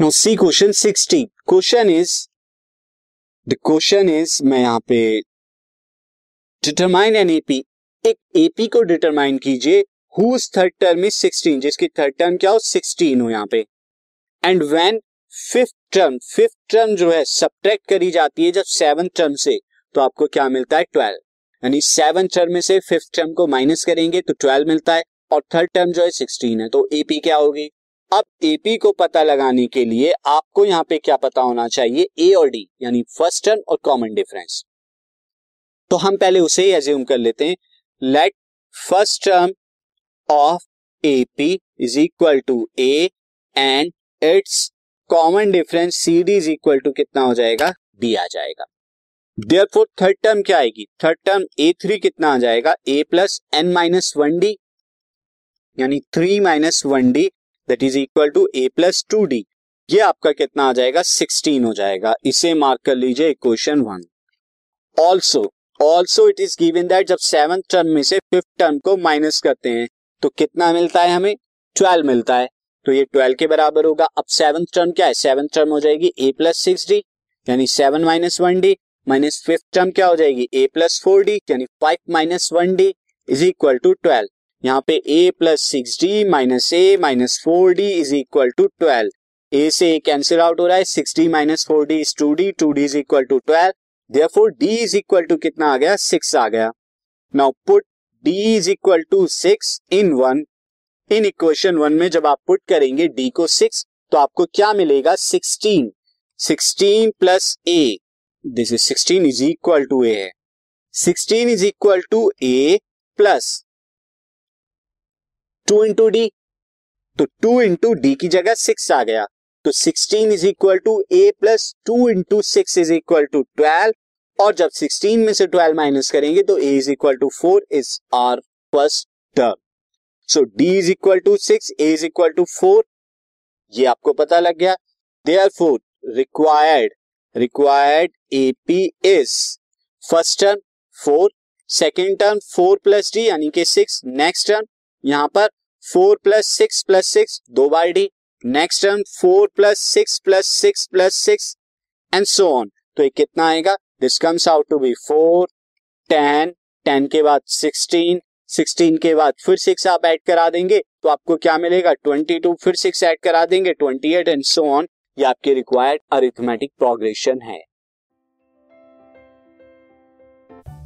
No see question sixty question is the question is मैं यहाँ पे डिटरमाइन एन एपी एक एपी को डिटरमाइन कीजिए. Whose third term is sixteen जिसकी थर्ड टर्म क्या हो? सिक्सटीन हो यहाँ पे. And when fifth term fifth term जो है सब्ट्रैक्ट करी जाती है जब सेवन टर्म से तो आपको क्या मिलता है? ट्वेल्व यानी सेवन टर्म में से फिफ्थ टर्म को माइनस करेंगे तो ट्वेल्व मिलता है. और थर्ड टर्म जो है सिक्सटीन है. तो एपी क्या होगी? अब एपी को पता लगाने के लिए आपको यहाँ पे क्या पता होना चाहिए? ए और डी यानी फ़र्स्ट टर्म और कॉमन डिफरेंस तो हम पहले उसे ही एज्यूम कर लेते हैं. Let first term of AP is equal to a and its common difference see d is equal to कितना हो जाएगा? डी आ जाएगा. देयर फोर थर्ड टर्म क्या आएगी? थर्ड टर्म ए थ्री कितना आ जाएगा? A plus n minus one d यानी three minus one d that is equal to a plus two d ये आपका कितना आ जाएगा? सिक्सटीन हो जाएगा। इसे मार्क कर लीजिए equation one also also it is given that जब सेवन टर्म में से फिफ्थ टर्म को माइनस करते हैं तो कितना मिलता है हमें? ट्वेल्व मिलता है। तो ये ट्वेल्व के बराबर होगा। अब सेवन टर्म क्या है? सेवन टर्म हो जाएगी ए प्लस सिक्स डी यानी seven minus one d minus fifth term क्या हो जाएगी? ए प्लस फोर डी यानी five minus one d is equal to twelve यहाँ पे a plus six d minus a minus four d is equal to twelve a से a cancel out हो रहा है six d minus four d is two d two d is equal to twelve therefore d is equal to कितना आ गया? Six आ गया. Now put d is equal to six in one in equation one में जब आप put करेंगे D को सिक्स तो आपको क्या मिलेगा? Sixteen sixteen plus a this is sixteen is equal to a है sixteen is equal to a plus two into d. तो टू इंटू डी की जगह सिक्स आ गया। तो sixteen is equal to a plus two into six is equal to twelve. और जब sixteen में से ट्वेल्व माइनस करेंगे तो a is equal to four is our first term so d is equal to six, a is equal to four. ये आपको पता लग गया। Therefore required required AP is first term four second term four plus d यानी कि six next term यहाँ पर four plus six plus six, दो बार d. Next term, four plus six plus six plus six and so on तो ये कितना आएगा? This comes out to be four ten ten के बाद सिक्सटीन सिक्सटीन के बाद फिर सिक्स आप ऐड करा देंगे तो आपको क्या मिलेगा? ट्वेंटी टू फिर सिक्स ऐड करा देंगे twenty eight and so on ये आपके रिक्वायर्ड अरिथमेटिक प्रोग्रेशन है।